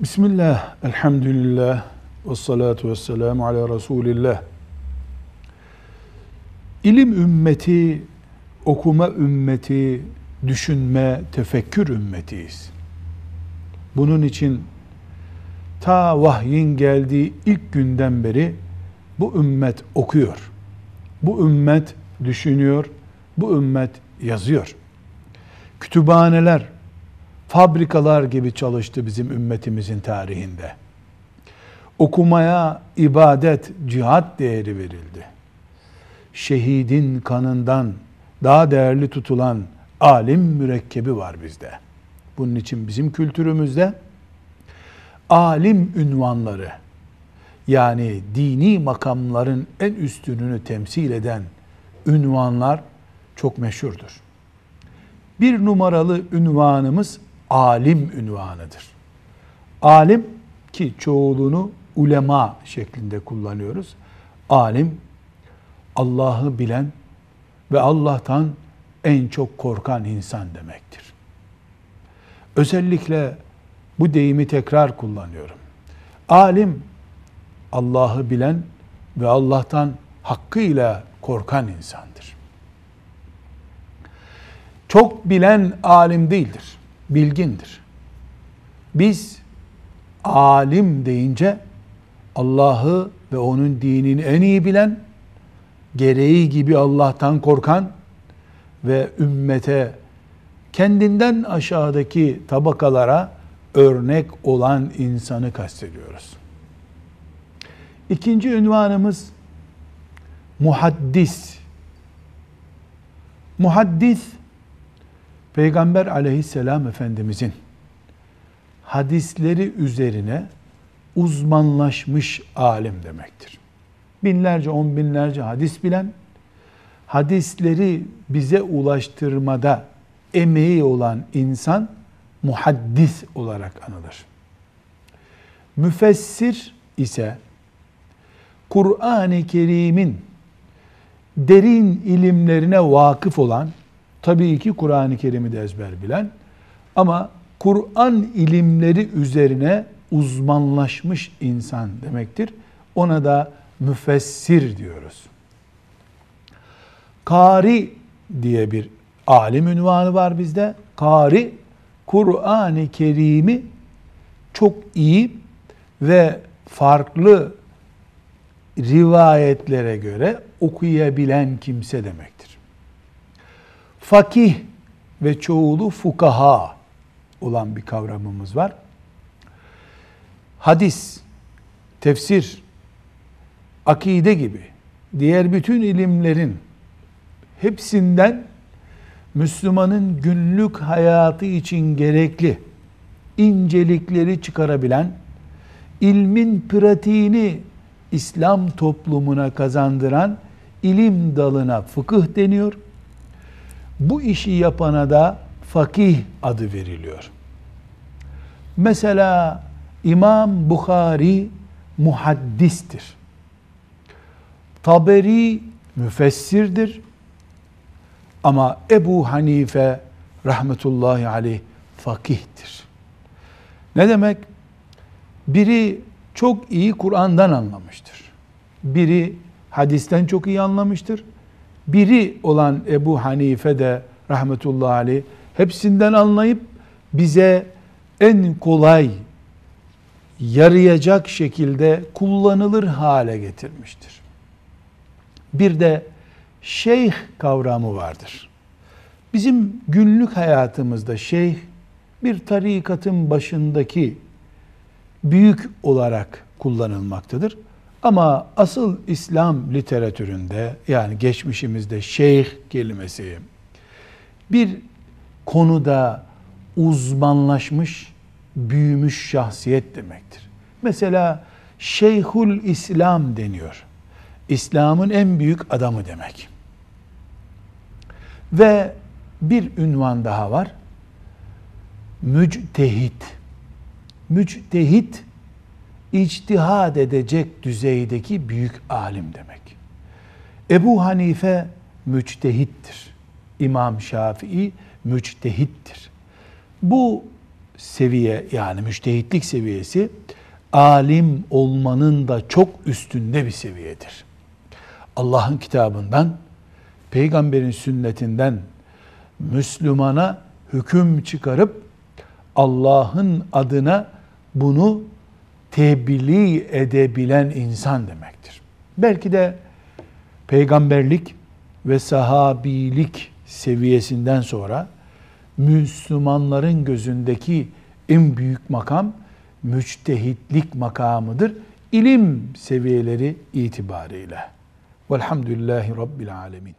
Bismillah, elhamdülillah, ve salatu ve selamu ala Resulillah. İlim ümmeti, okuma ümmeti, düşünme, tefekkür ümmetiyiz. Bunun için ta vahyin geldiği ilk günden beri bu ümmet okuyor. Bu ümmet düşünüyor. Bu ümmet yazıyor. Kütüphaneler, fabrikalar gibi çalıştı bizim ümmetimizin tarihinde. Okumaya ibadet, cihat değeri verildi. Şehidin kanından daha değerli tutulan alim mürekkebi var bizde. Bunun için bizim kültürümüzde alim ünvanları yani dini makamların en üstününü temsil eden ünvanlar çok meşhurdur. Bir numaralı ünvanımız alim ünvanıdır. Alim ki çoğulunu ulema şeklinde kullanıyoruz. Alim Allah'ı bilen ve Allah'tan en çok korkan insan demektir. Özellikle bu deyimi tekrar kullanıyorum. Alim Allah'ı bilen ve Allah'tan hakkıyla korkan insandır. Çok bilen alim değildir, bilgindir. Biz alim deyince Allah'ı ve onun dinini en iyi bilen, gereği gibi Allah'tan korkan ve ümmete kendinden aşağıdaki tabakalara örnek olan insanı kastediyoruz. İkinci ünvanımız muhaddis. Muhaddis Peygamber aleyhisselam efendimizin hadisleri üzerine uzmanlaşmış alim demektir. Binlerce, on binlerce hadis bilen, hadisleri bize ulaştırmada emeği olan insan muhaddis olarak anılır. Müfessir ise Kur'an-ı Kerim'in derin ilimlerine vakıf olan, tabii ki Kur'an-ı Kerim'i de ezber bilen ama Kur'an ilimleri üzerine uzmanlaşmış insan demektir. Ona da müfessir diyoruz. Kari diye bir alim ünvanı var bizde. Kari, Kur'an-ı Kerim'i çok iyi ve farklı rivayetlere göre okuyabilen kimse demektir. Fakih ve çoğulu fukaha olan bir kavramımız var. Hadis, tefsir, akide gibi diğer bütün ilimlerin hepsinden Müslümanın günlük hayatı için gerekli incelikleri çıkarabilen, ilmin pratiğini İslam toplumuna kazandıran ilim dalına fıkıh deniyor. Bu işi yapana da fakih adı veriliyor. Mesela İmam Bukhari muhaddistir. Taberi müfessirdir. Ama Ebu Hanife rahmetullahi aleyh fakihtir. Ne demek? Biri çok iyi Kur'an'dan anlamıştır. Biri hadisten çok iyi anlamıştır. Biri olan Ebu Hanife de rahmetullahi aleyh hepsinden anlayıp bize en kolay yarayacak şekilde kullanılır hale getirmiştir. Bir de şeyh kavramı vardır. Bizim günlük hayatımızda şeyh bir tarikatın başındaki büyük olarak kullanılmaktadır. Ama asıl İslam literatüründe yani geçmişimizde şeyh kelimesi bir konuda uzmanlaşmış, büyümüş şahsiyet demektir. Mesela Şeyhul İslam deniyor. İslam'ın en büyük adamı demek. Ve bir ünvan daha var. Müctehit. Müctehit içtihad edecek düzeydeki büyük alim demek. Ebu Hanife müctehittir. İmam Şafii müctehittir. Bu seviye yani müştehitlik seviyesi alim olmanın da çok üstünde bir seviyedir. Allah'ın kitabından, peygamberin sünnetinden Müslümana hüküm çıkarıp Allah'ın adına bunu tebliğ edebilen insan demektir. Belki de peygamberlik ve sahabilik seviyesinden sonra Müslümanların gözündeki en büyük makam müçtehitlik makamıdır. İlim seviyeleri itibariyle. Velhamdülillahi Rabbil Alemin.